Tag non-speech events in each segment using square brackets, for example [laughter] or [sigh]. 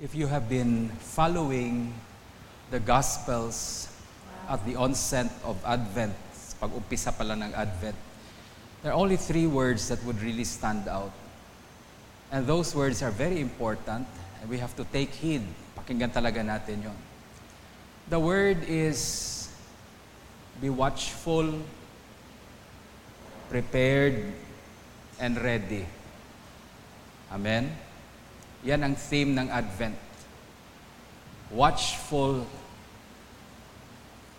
If you have been following the Gospels at the onset of Advent, pag-umpisa pala ng Advent, there are only three words that would really stand out. And those words are very important and we have to take heed. Pakinggan talaga natin yon. The word is be watchful, prepared, and ready. Amen? Yan ang theme ng Advent. Watchful,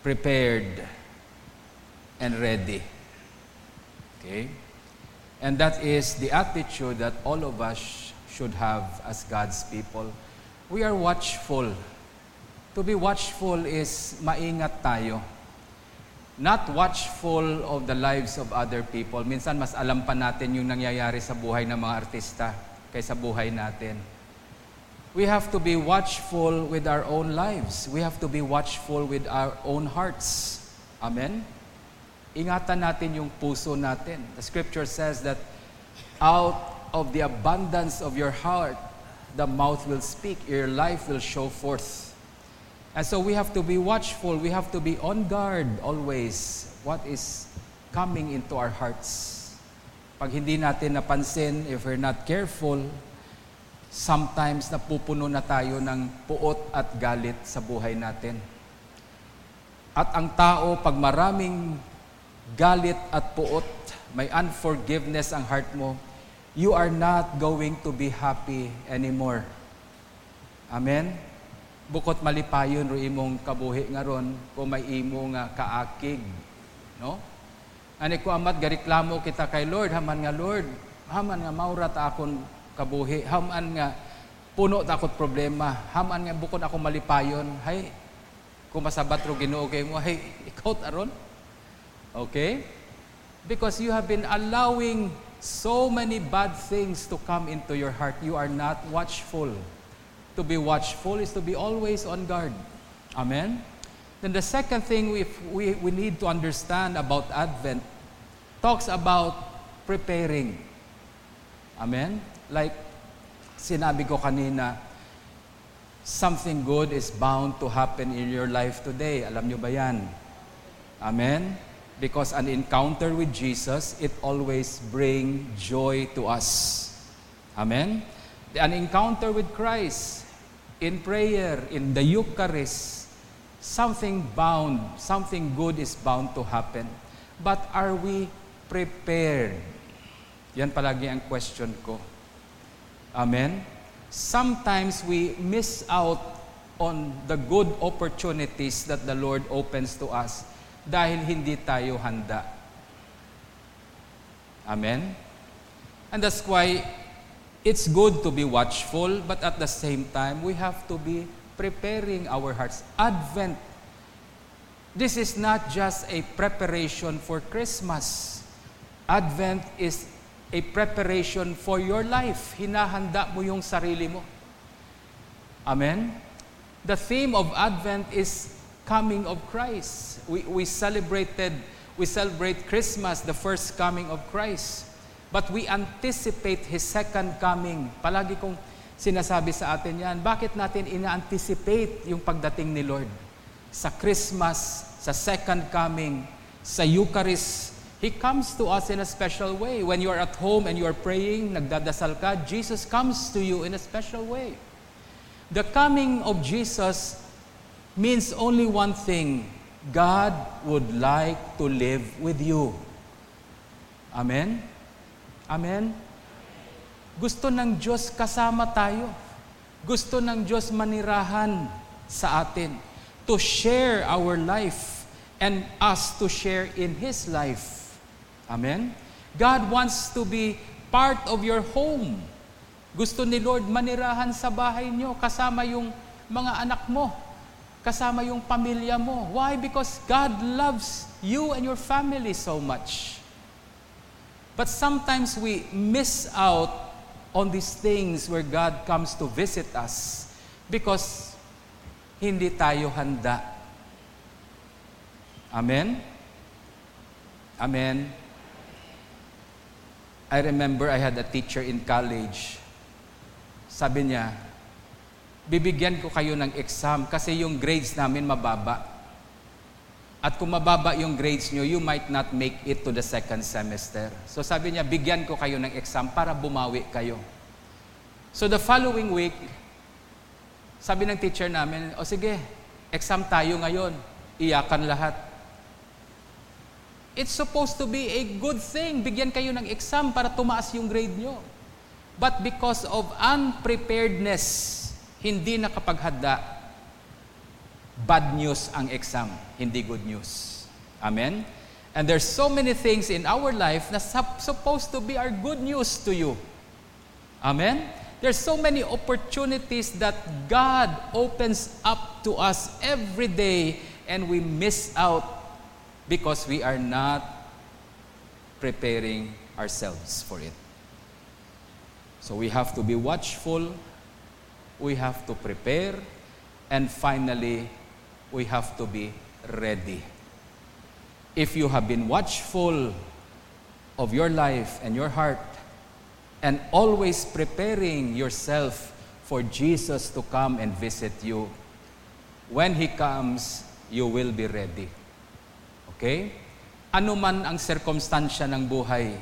prepared, and ready. Okay? And that is the attitude that all of us should have as God's people. We are watchful. To be watchful is maingat tayo. Not watchful of the lives of other people. Minsan mas alam pa natin yung nangyayari sa buhay ng mga artista kaysa buhay natin. We have to be watchful with our own lives. We have to be watchful with our own hearts. Amen? Ingatan natin yung puso natin. The scripture says that out of the abundance of your heart, the mouth will speak, your life will show forth. And so we have to be watchful, we have to be on guard always what is coming into our hearts. Pag hindi natin napansin, if we're not careful, sometimes napupuno na tayo ng puot at galit sa buhay natin. At ang tao, pag maraming galit at puot, may unforgiveness ang heart mo, you are not going to be happy anymore. Amen? bukot malipayon ro imong kabuhi nga ron kung may imo nga kaakig no ani ko amat gareklamo kita kay Lord. Haman nga Lord. Haman nga maura ta akon kabuhi. Haman nga puno ta akot problema. Haman nga bukod ako malipayon. Hay kung masabat ro Ginoo kay mo hay [laughs] ikaw aron okay? Because you have been allowing so many bad things to come into your heart. You are not watchful. To be watchful is to be always on guard. Amen? Then the second thing we, we, we need to understand about Advent talks about preparing. Amen? Like sinabi ko kanina, something good is bound to happen in your life today. Alam nyo ba yan? Amen? Because an encounter with Jesus, it always bring joy to us. Amen? An encounter with Christ, in prayer, in the Eucharist, something bound, something good is bound to happen. But are we prepared? Yan palagi ang question ko. Amen? Sometimes we miss out on the good opportunities that the Lord opens to us dahil hindi tayo handa. Amen? And that's why it's good to be watchful, but at the same time, we have to be preparing our hearts. Advent. This is not just a preparation for Christmas. Advent is a preparation for your life. Hinahanda mo yung sarili mo. Amen? The theme of Advent is coming of Christ. We, we celebrated, we celebrate Christmas, the first coming of Christ. But we anticipate His second coming. Palagi kong sinasabi sa atin yan. Bakit natin ina-anticipate yung pagdating ni Lord? Sa Christmas, sa second coming, sa Eucharist, He comes to us in a special way. When you are at home and you are praying, nagdadasal ka, Jesus comes to you in a special way. The coming of Jesus means only one thing. God would like to live with you. Amen? Amen? Gusto ng Diyos kasama tayo. Gusto ng Diyos manirahan sa atin to share our life and us to share in His life. Amen? God wants to be part of your home. Gusto ni Lord manirahan sa bahay niyo kasama yung mga anak mo, kasama yung pamilya mo. Why? Because God loves you and your family so much. But sometimes we miss out on these things where God comes to visit us because hindi tayo handa. Amen? Amen? I remember I had a teacher in college. Sabi niya, bibigyan ko kayo ng exam kasi yung grades namin mababa. At kung mababa yung grades nyo, you might not make it to the second semester. So sabi niya, bigyan ko kayo ng exam para bumawi kayo. So the following week, sabi ng teacher namin, o sige, exam tayo ngayon. Iyakan lahat. It's supposed to be a good thing. Bigyan kayo ng exam para tumaas yung grade nyo. But because of unpreparedness, hindi nakapaghanda, bad news ang exam, hindi good news. Amen? And there's so many things in our life na supposed to be our good news to you. Amen? There's so many opportunities that God opens up to us every day and we miss out because we are not preparing ourselves for it. So we have to be watchful we have to prepare, and finally, we have to be ready. If you have been watchful of your life and your heart, and always preparing yourself for Jesus to come and visit you, when He comes, you will be ready. Okay? Ano man ang sirkumstansya ng buhay,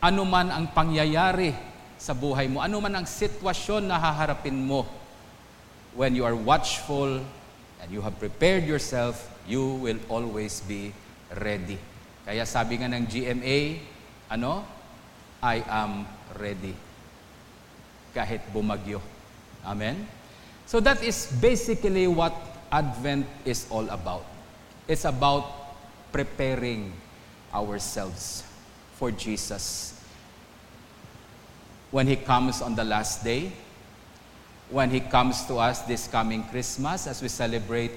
ano man ang pangyayari sa buhay mo. Ano man ang sitwasyon na haharapin mo, when you are watchful and you have prepared yourself, you will always be ready. Kaya sabi nga ng GMA, ano? I am ready. Kahit bumagyo. Amen? So that is basically what Advent is all about. It's about preparing ourselves for Jesus when He comes on the last day, when He comes to us this coming Christmas as we celebrate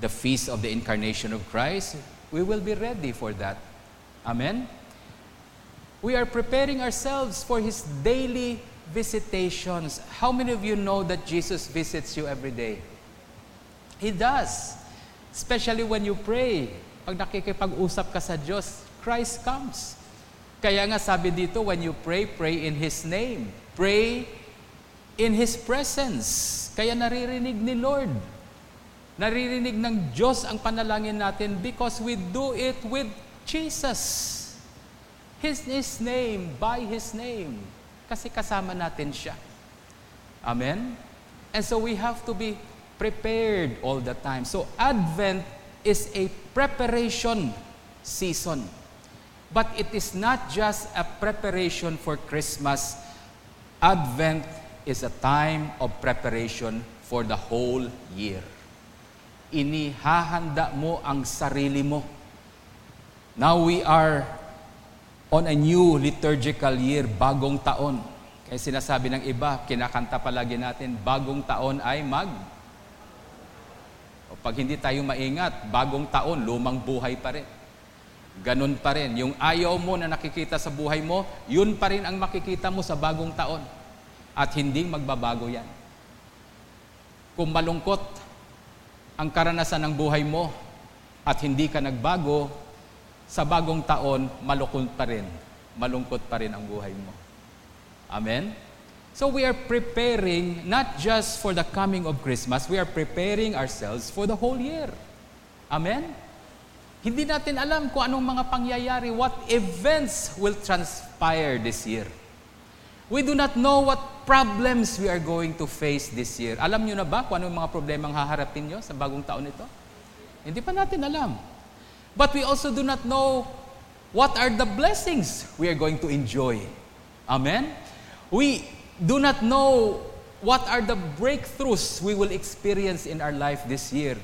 the feast of the incarnation of Christ, we will be ready for that. Amen? We are preparing ourselves for His daily visitations. How many of you know that Jesus visits you every day? He does. Especially when you pray. Pag nakikipag-usap ka sa Diyos, Christ comes. Kaya nga sabi dito, when you pray, pray in His name. Pray in His presence. Kaya naririnig ni Lord. Naririnig ng Diyos ang panalangin natin because we do it with Jesus. His, His name, by His name. Kasi kasama natin siya. Amen? And so we have to be prepared all the time. So Advent is a preparation season. But it is not just a preparation for Christmas. Advent is a time of preparation for the whole year. Inihahanda mo ang sarili mo. Now we are on a new liturgical year, bagong taon. Kaya sinasabi ng iba, kinakanta palagi natin, bagong taon ay mag... O pag hindi tayo maingat, bagong taon, lumang buhay pa rin. Ganun pa rin. Yung ayaw mo na nakikita sa buhay mo, yun pa rin ang makikita mo sa bagong taon. At hindi magbabago yan. Kung malungkot ang karanasan ng buhay mo at hindi ka nagbago, sa bagong taon, malungkot pa rin. Malungkot pa rin ang buhay mo. Amen? So we are preparing not just for the coming of Christmas, we are preparing ourselves for the whole year. Amen? Hindi natin alam kung anong mga pangyayari, what events will transpire this year. We do not know what problems we are going to face this year. Alam nyo na ba kung anong mga problemang haharapin nyo sa bagong taon ito? Hindi pa natin alam. But we also do not know what are the blessings we are going to enjoy. Amen? We do not know what are the breakthroughs we will experience in our life this year.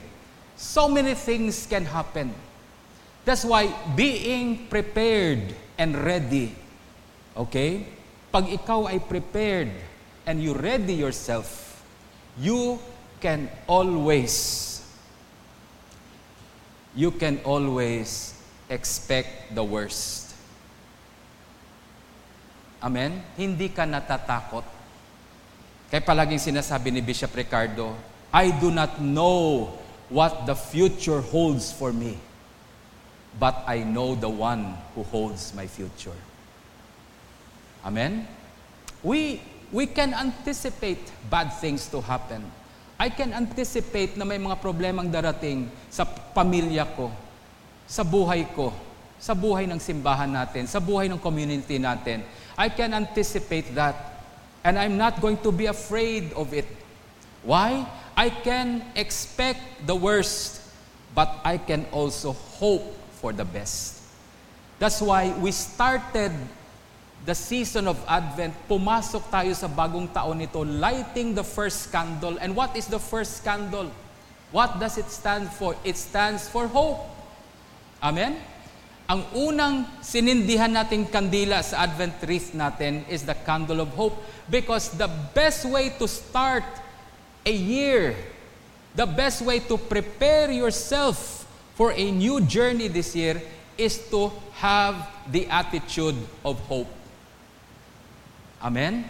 So many things can happen. That's why being prepared and ready, okay? Pag ikaw ay prepared and you ready yourself, you can always, you can always expect the worst. Amen? Hindi ka natatakot. Kaya palaging sinasabi ni Bishop Ricardo, I do not know what the future holds for me but I know the one who holds my future. Amen? We we can anticipate bad things to happen. I can anticipate na may mga problemang darating sa pamilya ko, sa buhay ko, sa buhay ng simbahan natin, sa buhay ng community natin. I can anticipate that. And I'm not going to be afraid of it. Why? I can expect the worst, but I can also hope for the best. That's why we started the season of Advent, pumasok tayo sa bagong taon nito, lighting the first candle. And what is the first candle? What does it stand for? It stands for hope. Amen? Ang unang sinindihan nating kandila sa Advent wreath natin is the candle of hope because the best way to start a year, the best way to prepare yourself for a new journey this year is to have the attitude of hope. Amen?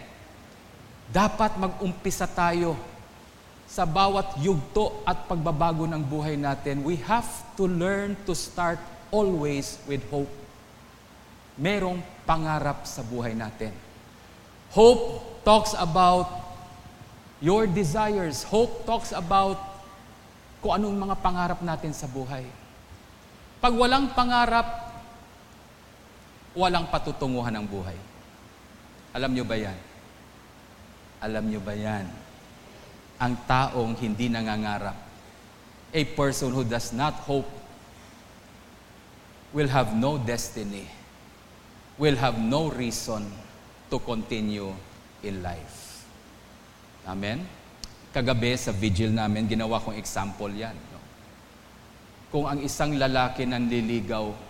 Dapat mag-umpisa tayo sa bawat yugto at pagbabago ng buhay natin. We have to learn to start always with hope. Merong pangarap sa buhay natin. Hope talks about your desires. Hope talks about kung anong mga pangarap natin sa buhay. Pag walang pangarap, walang patutunguhan ng buhay. Alam nyo ba yan? Alam nyo ba yan? Ang taong hindi nangangarap, a person who does not hope will have no destiny, will have no reason to continue in life. Amen? Kagabi sa vigil namin, ginawa kong example yan. No? Kung ang isang lalaki nanliligaw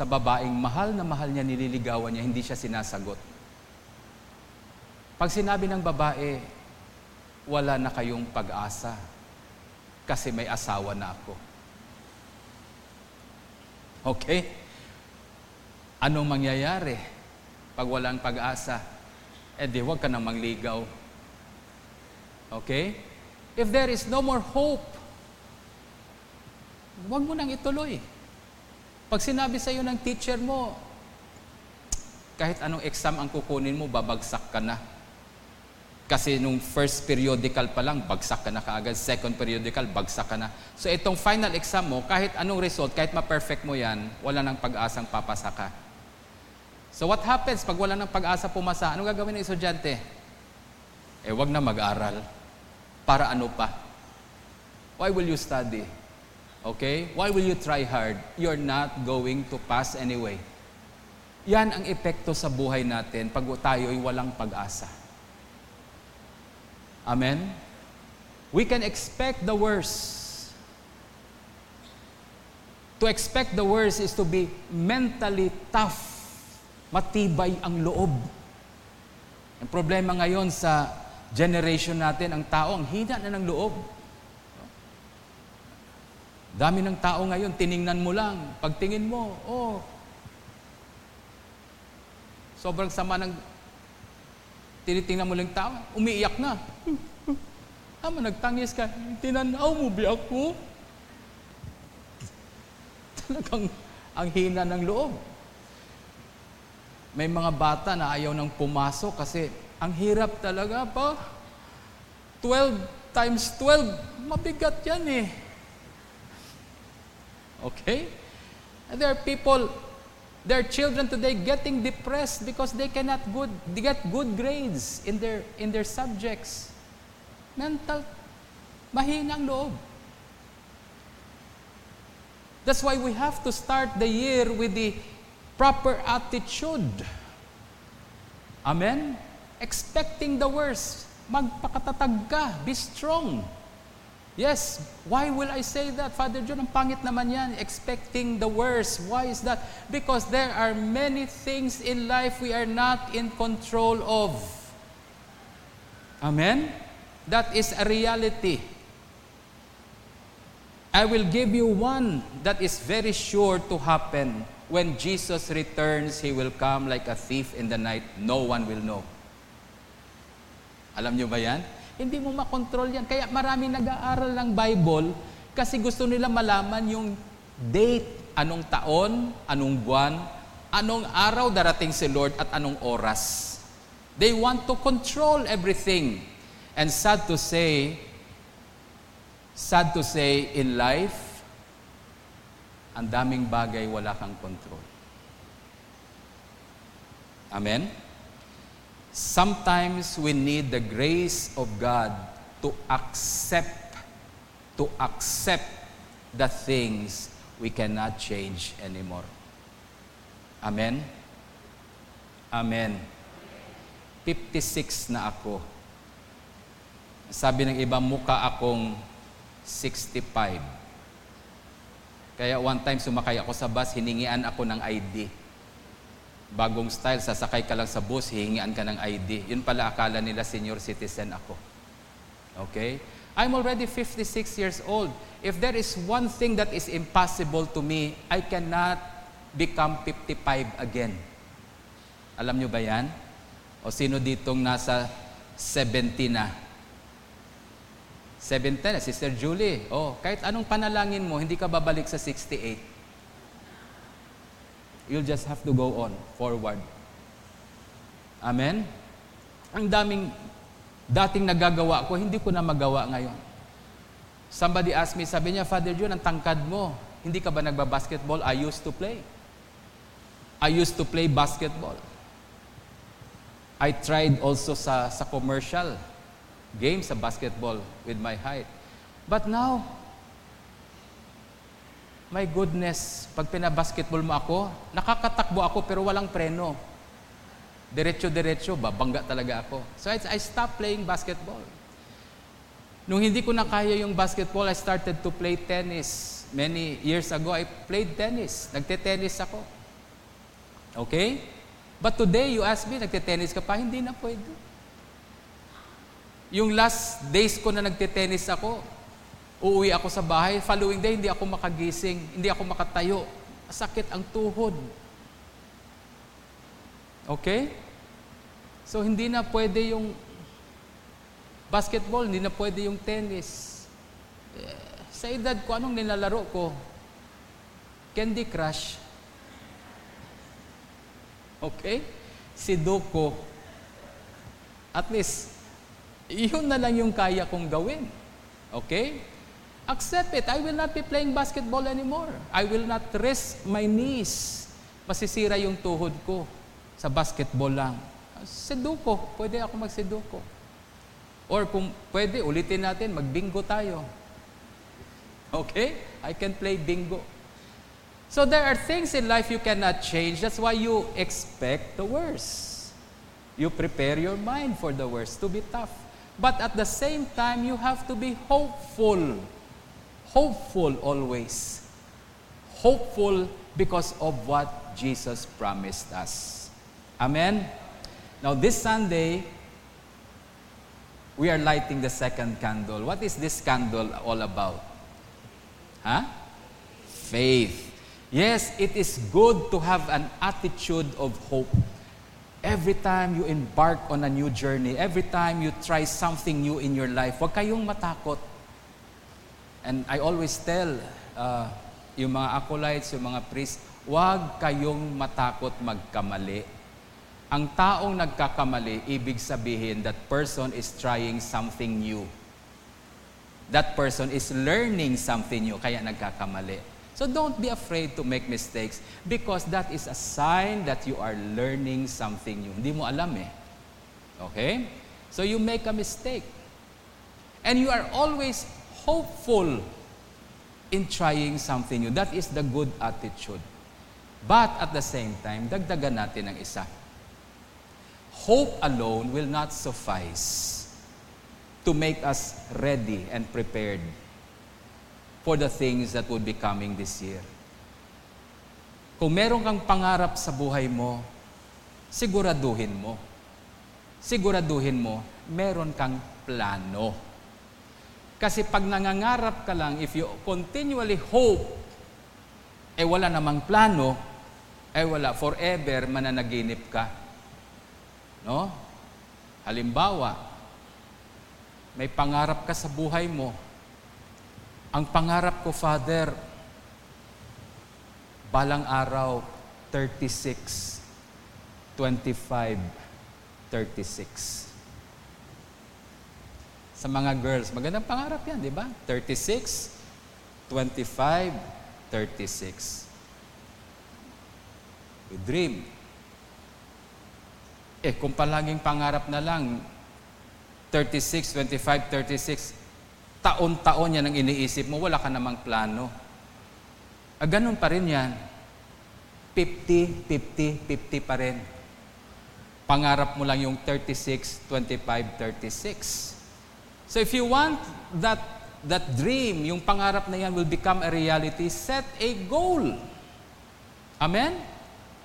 sa babaeng mahal na mahal niya, nililigawan niya, hindi siya sinasagot. Pag sinabi ng babae, wala na kayong pag-asa kasi may asawa na ako Okay? Anong mangyayari pag walang pag-asa? Eh di, huwag ka nang mangligaw. Okay? If there is no more hope, huwag mo nang ituloy. Pag sinabi sa iyo ng teacher mo, kahit anong exam ang kukunin mo, babagsak ka na. Kasi nung first periodical pa lang, bagsak ka na kaagad. Second periodical, bagsak ka na. So itong final exam mo, kahit anong result, kahit ma-perfect mo yan, wala nang pag-asang papasa ka. So what happens pag wala nang pag-asa pumasa? Anong gagawin ng estudyante? Eh, wag na mag-aral. Para ano pa? Why will you study? Okay? Why will you try hard? You're not going to pass anyway. Yan ang epekto sa buhay natin pag tayo'y walang pag-asa. Amen? We can expect the worst. To expect the worst is to be mentally tough. Matibay ang loob. Ang problema ngayon sa generation natin, ang tao, ang hina na ng loob. Dami ng tao ngayon, tiningnan mo lang. Pagtingin mo, oh, sobrang sama ng Tinitingnan mo lang tao, umiiyak na. [laughs] Ama, nagtangis ka. Tinanaw mo ba ako? [laughs] Talagang ang hina ng loob. May mga bata na ayaw nang pumasok kasi ang hirap talaga pa. 12 times 12, mabigat yan eh. Okay? And there are people There are children today getting depressed because they cannot good, they get good grades in their, in their subjects. Mental, mahinang loob. That's why we have to start the year with the proper attitude. Amen? Expecting the worst. Magpakatatag ka. Be strong. Yes, why will I say that? Father John, ang pangit naman yan, expecting the worst. Why is that? Because there are many things in life we are not in control of. Amen? That is a reality. I will give you one that is very sure to happen. When Jesus returns, He will come like a thief in the night. No one will know. Alam niyo ba yan? Hindi mo makontrol yan. Kaya marami nag-aaral ng Bible kasi gusto nila malaman yung date, anong taon, anong buwan, anong araw darating si Lord at anong oras. They want to control everything. And sad to say, sad to say, in life, ang daming bagay wala kang control. Amen? Sometimes we need the grace of God to accept, to accept the things we cannot change anymore. Amen? Amen. 56 na ako. Sabi ng iba, mukha akong 65. Kaya one time sumakay ako sa bus, hiningian ako ng ID. Bagong style, sasakay ka lang sa bus, hihingian ka ng ID. Yun pala akala nila senior citizen ako. Okay? I'm already 56 years old. If there is one thing that is impossible to me, I cannot become 55 again. Alam nyo ba yan? O sino ditong nasa 70 na? 70 na, Sister Julie. Oh, kahit anong panalangin mo, hindi ka babalik sa 68. You'll just have to go on, forward. Amen? Ang daming dating nagagawa ko, hindi ko na magawa ngayon. Somebody asked me, sabi niya, Father John, ang tangkad mo. Hindi ka ba nagba-basketball? I used to play. I used to play basketball. I tried also sa, sa commercial game sa basketball with my height. But now, my goodness, pag pinabasketball mo ako, nakakatakbo ako pero walang preno. Diretso-diretso, babangga talaga ako. So I, I stopped playing basketball. Nung hindi ko na kaya yung basketball, I started to play tennis. Many years ago, I played tennis. Nagte-tennis ako. Okay? But today, you ask me, nagte-tennis ka pa? Hindi na pwede. Yung last days ko na nagte-tennis ako, uuwi ako sa bahay, following day, hindi ako makagising, hindi ako makatayo. Sakit ang tuhod. Okay? So, hindi na pwede yung basketball, hindi na pwede yung tennis. Eh, sa edad ko, anong nilalaro ko? Candy Crush. Okay? Si Duko. At least, yun na lang yung kaya kong gawin. Okay? Accept it. I will not be playing basketball anymore. I will not risk my knees. Masisira yung tuhod ko sa basketball lang. Seduko. Pwede ako magseduko. Or kung pwede, ulitin natin, magbingo tayo. [laughs] Okay? I can play bingo. So there are things in life you cannot change. That's why you expect the worst. You prepare your mind for the worst to be tough. But at the same time, you have to be hopeful. Hopeful always. Hopeful because of what Jesus promised us. Amen? Now, this Sunday, we are lighting the second candle. What is this candle all about? Huh? Faith. Yes, it is good to have an attitude of hope. Every time you embark on a new journey, every time you try something new in your life, huwag kayong matakot. And I always tell uh, yung mga acolytes, yung mga priests, huwag kayong matakot magkamali. Ang taong nagkakamali, ibig sabihin that person is trying something new. That person is learning something new, kaya nagkakamali. So don't be afraid to make mistakes because that is a sign that you are learning something new. Hindi mo alam eh. Okay? So you make a mistake. And you are always hopeful in trying something new. That is the good attitude. But at the same time, dagdagan natin ang isa. Hope alone will not suffice to make us ready and prepared for the things that would be coming this year. Kung meron kang pangarap sa buhay mo, siguraduhin mo. Siguraduhin mo, meron kang plano. Kasi pag nangangarap ka lang, if you continually hope, eh wala namang plano, eh wala, forever mananaginip ka. No? Halimbawa, may pangarap ka sa buhay mo, ang pangarap ko, Father, balang araw, 36, 25, 36. Sa mga girls, magandang pangarap yan, di ba? 36, 25, 36. We dream. Eh, kung palaging pangarap na lang, 36, 25, 36, taon-taon yan ang iniisip mo, wala ka namang plano. Ah, ganun pa rin yan. 50, 50, 50 pa rin. Pangarap mo lang yung 36, 25, 36. So if you want that that dream, yung pangarap na yan will become a reality, set a goal. Amen?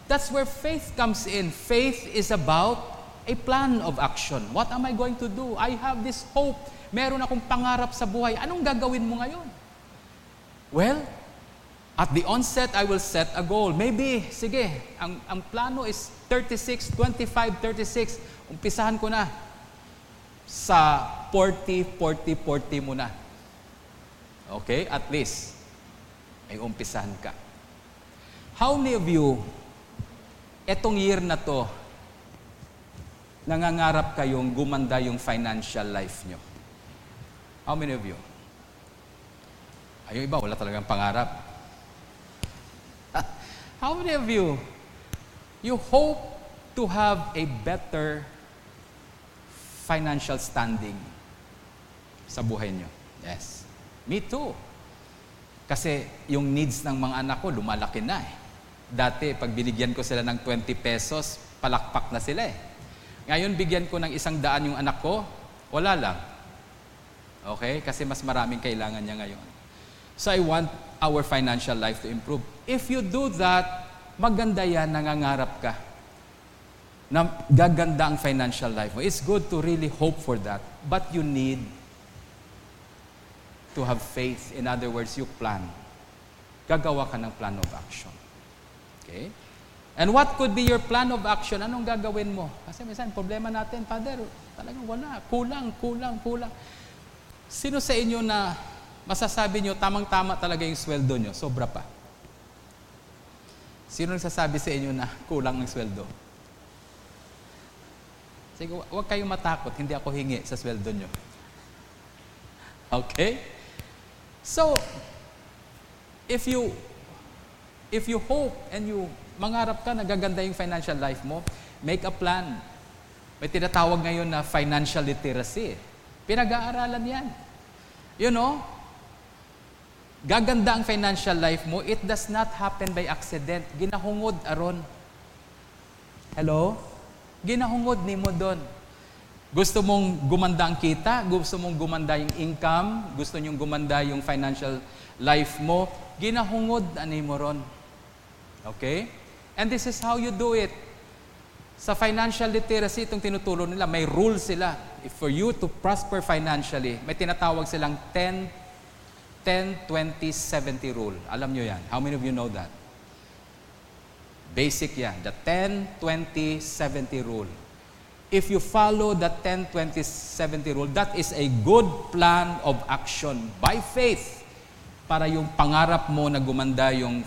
That's where faith comes in. Faith is about a plan of action. What am I going to do? I have this hope. Meron akong pangarap sa buhay. Anong gagawin mo ngayon? Well, at the onset, I will set a goal. Maybe, sige, ang, ang plano is 36, 25, 36. Umpisahan ko na sa 40, 40, 40 muna. Okay? At least, ay umpisahan ka. How many of you etong year na to, nangangarap kayong gumanda yung financial life nyo? How many of you? Ay, iba, wala talagang pangarap. [laughs] How many of you, you hope to have a better financial standing sa buhay nyo? Yes. Me too. Kasi yung needs ng mga anak ko, lumalaki na eh. Dati, pag binigyan ko sila ng 20 pesos, palakpak na sila eh. Ngayon, bigyan ko ng isang daan yung anak ko, wala lang. Okay? Kasi mas maraming kailangan niya ngayon. So I want our financial life to improve. If you do that, maganda yan, nangangarap ka. Na gaganda ang financial life mo. It's good to really hope for that. But you need to have faith. In other words, you plan. Gagawa ka ng plan of action. Okay? And what could be your plan of action? Anong gagawin mo? Kasi minsan, problema natin, Father, talagang wala. Kulang, kulang, kulang. Sino sa inyo na masasabi nyo, tamang-tama talaga yung sweldo nyo, sobra pa? Sino nagsasabi sa inyo na kulang ng sweldo? Sige, huwag kayong matakot, hindi ako hingi sa sweldo nyo. Okay? So, if you if you hope and you mangarap ka na gaganda yung financial life mo, make a plan. May tinatawag ngayon na financial literacy. Pinag-aaralan yan. You know, gaganda ang financial life mo, it does not happen by accident. Ginahungod aron. Hello? Ginahungod ni mo doon. Gusto mong gumanda ang kita, gusto mong gumanda yung income, gusto nyong gumanda yung financial life mo, ginahungod ani mo ron. Okay? And this is how you do it. Sa financial literacy, itong tinuturo nila, may rules sila. If for you to prosper financially, may tinatawag silang 10, 10, 20, 70 rule. Alam nyo yan. How many of you know that? Basic yan. The 10, 20, 70 rule. If you follow the 10, 20, 70 rule, that is a good plan of action by faith para yung pangarap mo na gumanda yung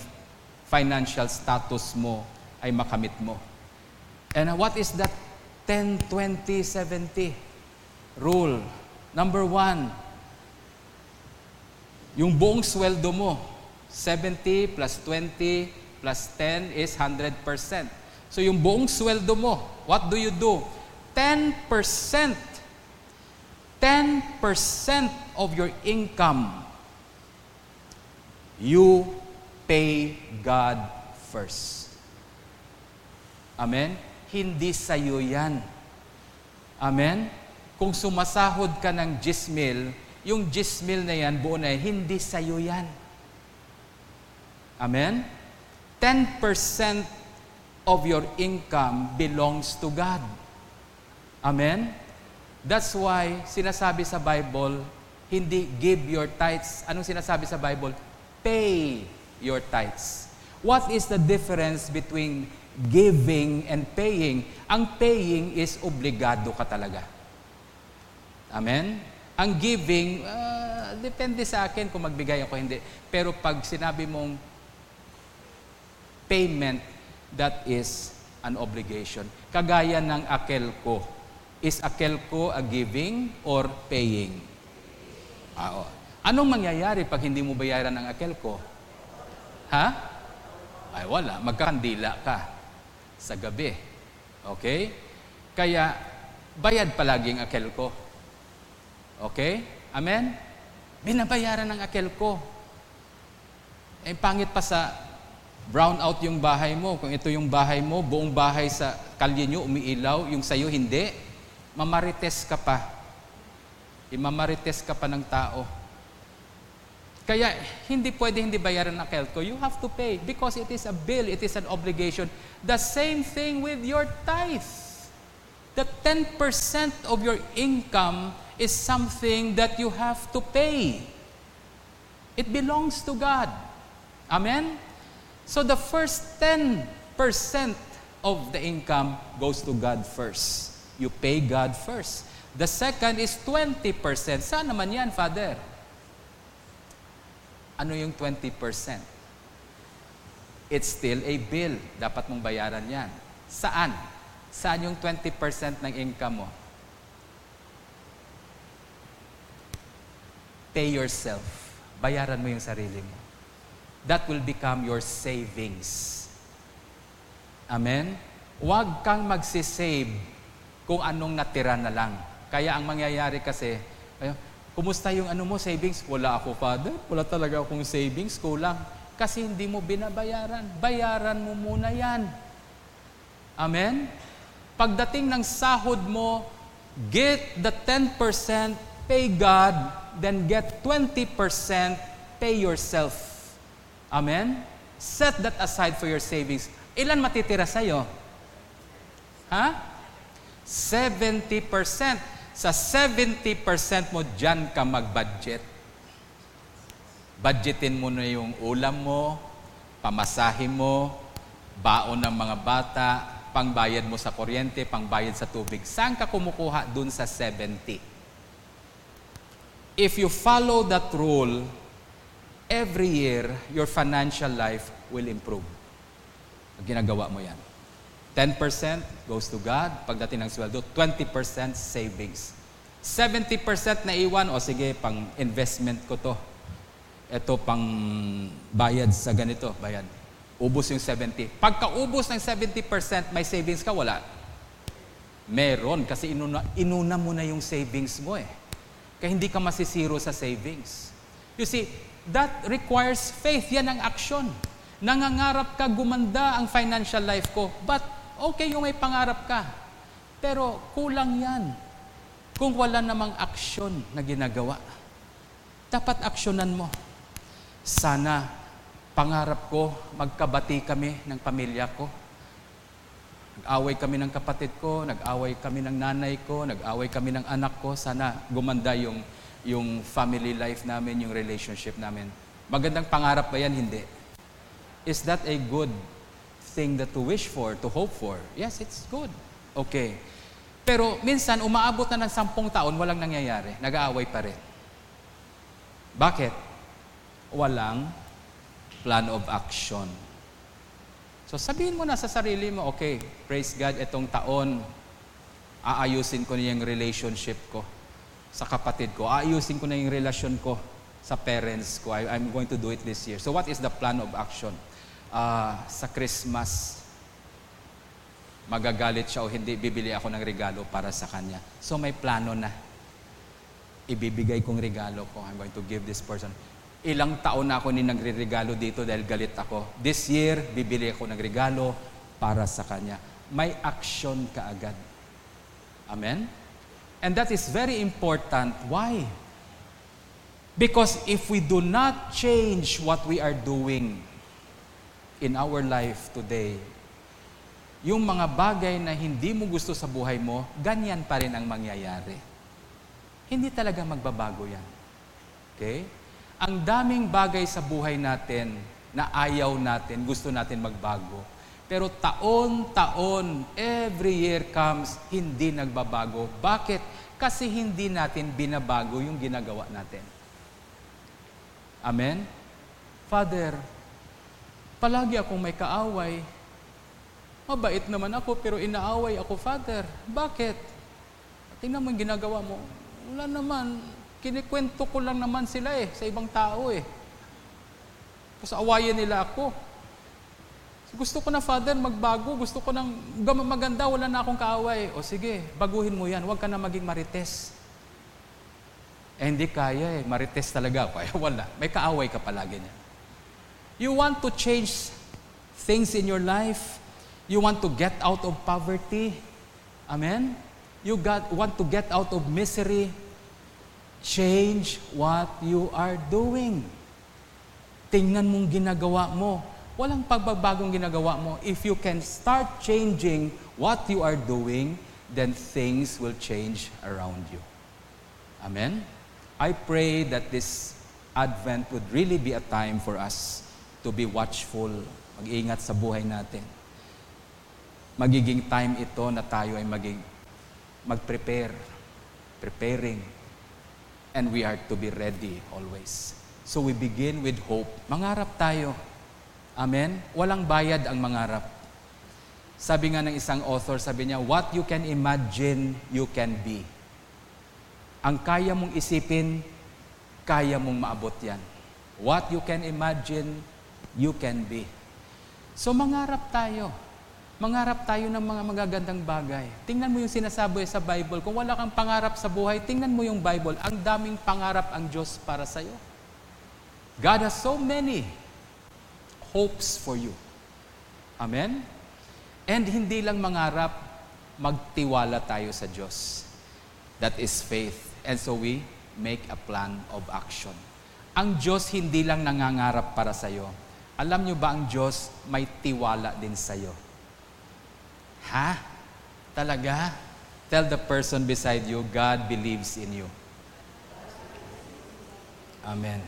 financial status mo ay makamit mo. And what is that 10, 20, 70 rule? Number one, yung buong sweldo mo, 70 plus 20 plus 10 is 100%. So yung buong sweldo mo, what do you do? 10%, 10% of your income, you pay God first. Amen? Hindi sa'yo yan. Amen? Kung sumasahod ka ng gismil, yung gismil na yan, buo na yan, hindi sa'yo yan. Amen? 10% of your income belongs to God. Amen? That's why sinasabi sa Bible, hindi give your tithes. Anong sinasabi sa Bible? Pay your tithes. What is the difference between giving and paying? Ang paying is obligado ka talaga. Amen? Ang giving, uh, depende sa akin kung magbigay ako hindi. Pero pag sinabi mong payment, that is an obligation. Kagaya ng akelko. Is akelko a giving or paying? Ah, oh. Anong mangyayari pag hindi mo bayaran ng akelko? Ha? Ay wala, magkakandila ka sa gabi. Okay? Kaya, bayad palaging akelko. Okay? Amen? Binabayaran ng akelko. Eh, pangit pa sa brown out yung bahay mo. Kung ito yung bahay mo, buong bahay sa kalye nyo umiilaw, yung sayo hindi, mamarites ka pa. Imamarites ka pa ng tao. Kaya hindi pwede hindi bayaran ng kelko. You have to pay because it is a bill, it is an obligation. The same thing with your tithe. The 10% of your income is something that you have to pay. It belongs to God. Amen? So the first 10% of the income goes to God first. You pay God first. The second is 20%. Saan naman yan, Father? Ano yung 20%? It's still a bill. Dapat mong bayaran yan. Saan? Saan yung 20% ng income mo? Pay yourself. Bayaran mo yung sarili mo that will become your savings. Amen? Huwag kang magsisave kung anong natira na lang. Kaya ang mangyayari kasi, ay, kumusta yung ano mo, savings? Wala ako, Father. Wala talaga akong savings. Kulang. Kasi hindi mo binabayaran. Bayaran mo muna yan. Amen? Pagdating ng sahod mo, get the 10%, pay God, then get 20%, pay yourself. Amen? Set that aside for your savings. Ilan matitira sa'yo? Ha? 70%. Sa 70% mo, dyan ka mag-budget. Budgetin mo na yung ulam mo, pamasahe mo, baon ng mga bata, pangbayad mo sa kuryente, pangbayad sa tubig. Saan ka kumukuha dun sa 70? If you follow that rule, every year, your financial life will improve. Ginagawa mo yan. 10% goes to God, pagdating ng sweldo, 20% savings. 70% na iwan, o sige, pang investment ko to. Ito pang bayad sa ganito, bayad. Ubus yung 70. Pagkaubos ng 70%, may savings ka, wala. Meron, kasi inuna, inuna mo na yung savings mo eh. Kaya hindi ka masisiro sa savings. You see, that requires faith. Yan ang aksyon. Nangangarap ka, gumanda ang financial life ko. But okay yung may pangarap ka. Pero kulang yan. Kung wala namang aksyon na ginagawa. Dapat aksyonan mo. Sana pangarap ko, magkabati kami ng pamilya ko. Nag-away kami ng kapatid ko, nag-away kami ng nanay ko, nag-away kami ng anak ko. Sana gumanda yung yung family life namin, yung relationship namin. Magandang pangarap ba yan? Hindi. Is that a good thing that to wish for, to hope for? Yes, it's good. Okay. Pero minsan, umaabot na ng sampung taon, walang nangyayari. Nag-aaway pa rin. Bakit? Walang plan of action. So sabihin mo na sa sarili mo, okay, praise God, itong taon, aayusin ko niya yung relationship ko sa kapatid ko. Aayusin ko na yung relasyon ko sa parents ko. I, I'm going to do it this year. So what is the plan of action? Uh, sa Christmas, magagalit siya o hindi, bibili ako ng regalo para sa kanya. So may plano na. Ibibigay kong regalo ko. I'm going to give this person. Ilang taon na ako ni nagre-regalo dito dahil galit ako. This year, bibili ako ng regalo para sa kanya. May action ka agad. Amen? And that is very important. Why? Because if we do not change what we are doing in our life today, yung mga bagay na hindi mo gusto sa buhay mo, ganyan pa rin ang mangyayari. Hindi talaga magbabago yan. Okay? Ang daming bagay sa buhay natin na ayaw natin, gusto natin magbago pero taon-taon, every year comes, hindi nagbabago. Bakit? Kasi hindi natin binabago yung ginagawa natin. Amen? Father, palagi akong may kaaway. Mabait naman ako pero inaaway ako, Father. Bakit? Tingnan mo yung ginagawa mo. Wala naman. Kinikwento ko lang naman sila eh, sa ibang tao eh. Tapos awayan nila ako. Gusto ko na, Father, magbago. Gusto ko nang maganda, wala na akong kaaway. O sige, baguhin mo yan. Huwag ka na maging marites. Eh, hindi kaya eh. Marites talaga ako. [laughs] Eh, wala. May kaaway ka palagi niya. You want to change things in your life. You want to get out of poverty. Amen? You got, want to get out of misery. Change what you are doing. Tingnan mong ginagawa mo Walang pagbabagong ginagawa mo. If you can start changing what you are doing, then things will change around you. Amen? I pray that this Advent would really be a time for us to be watchful, mag-ingat sa buhay natin. Magiging time ito na tayo ay maging mag-prepare, preparing, and we are to be ready always. So we begin with hope. Mangarap tayo Amen? Walang bayad ang mangarap. Sabi nga ng isang author, sabi niya, what you can imagine, you can be. Ang kaya mong isipin, kaya mong maabot yan. What you can imagine, you can be. So mangarap tayo. Mangarap tayo ng mga magagandang bagay. Tingnan mo yung sinasabi sa Bible. Kung wala kang pangarap sa buhay, tingnan mo yung Bible. Ang daming pangarap ang Diyos para sa'yo. God has so many hopes for you. Amen? And hindi lang mangarap, magtiwala tayo sa Diyos. That is faith. And so we make a plan of action. Ang Diyos hindi lang nangangarap para sa iyo. Alam niyo ba ang Diyos may tiwala din sa iyo? Ha? Talaga? Tell the person beside you, God believes in you. Amen.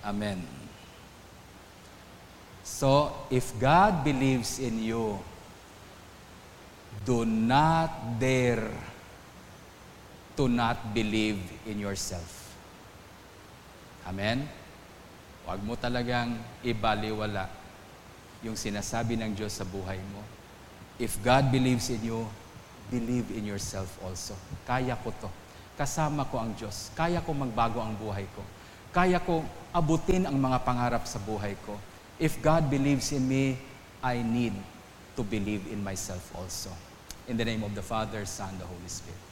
Amen. So, if God believes in you, do not dare to not believe in yourself. Amen? Huwag mo talagang ibaliwala yung sinasabi ng Diyos sa buhay mo. If God believes in you, believe in yourself also. Kaya ko to. Kasama ko ang Diyos. Kaya ko magbago ang buhay ko. Kaya ko abutin ang mga pangarap sa buhay ko. If God believes in me, I need to believe in myself also. In the name of the Father, Son, the Holy Spirit.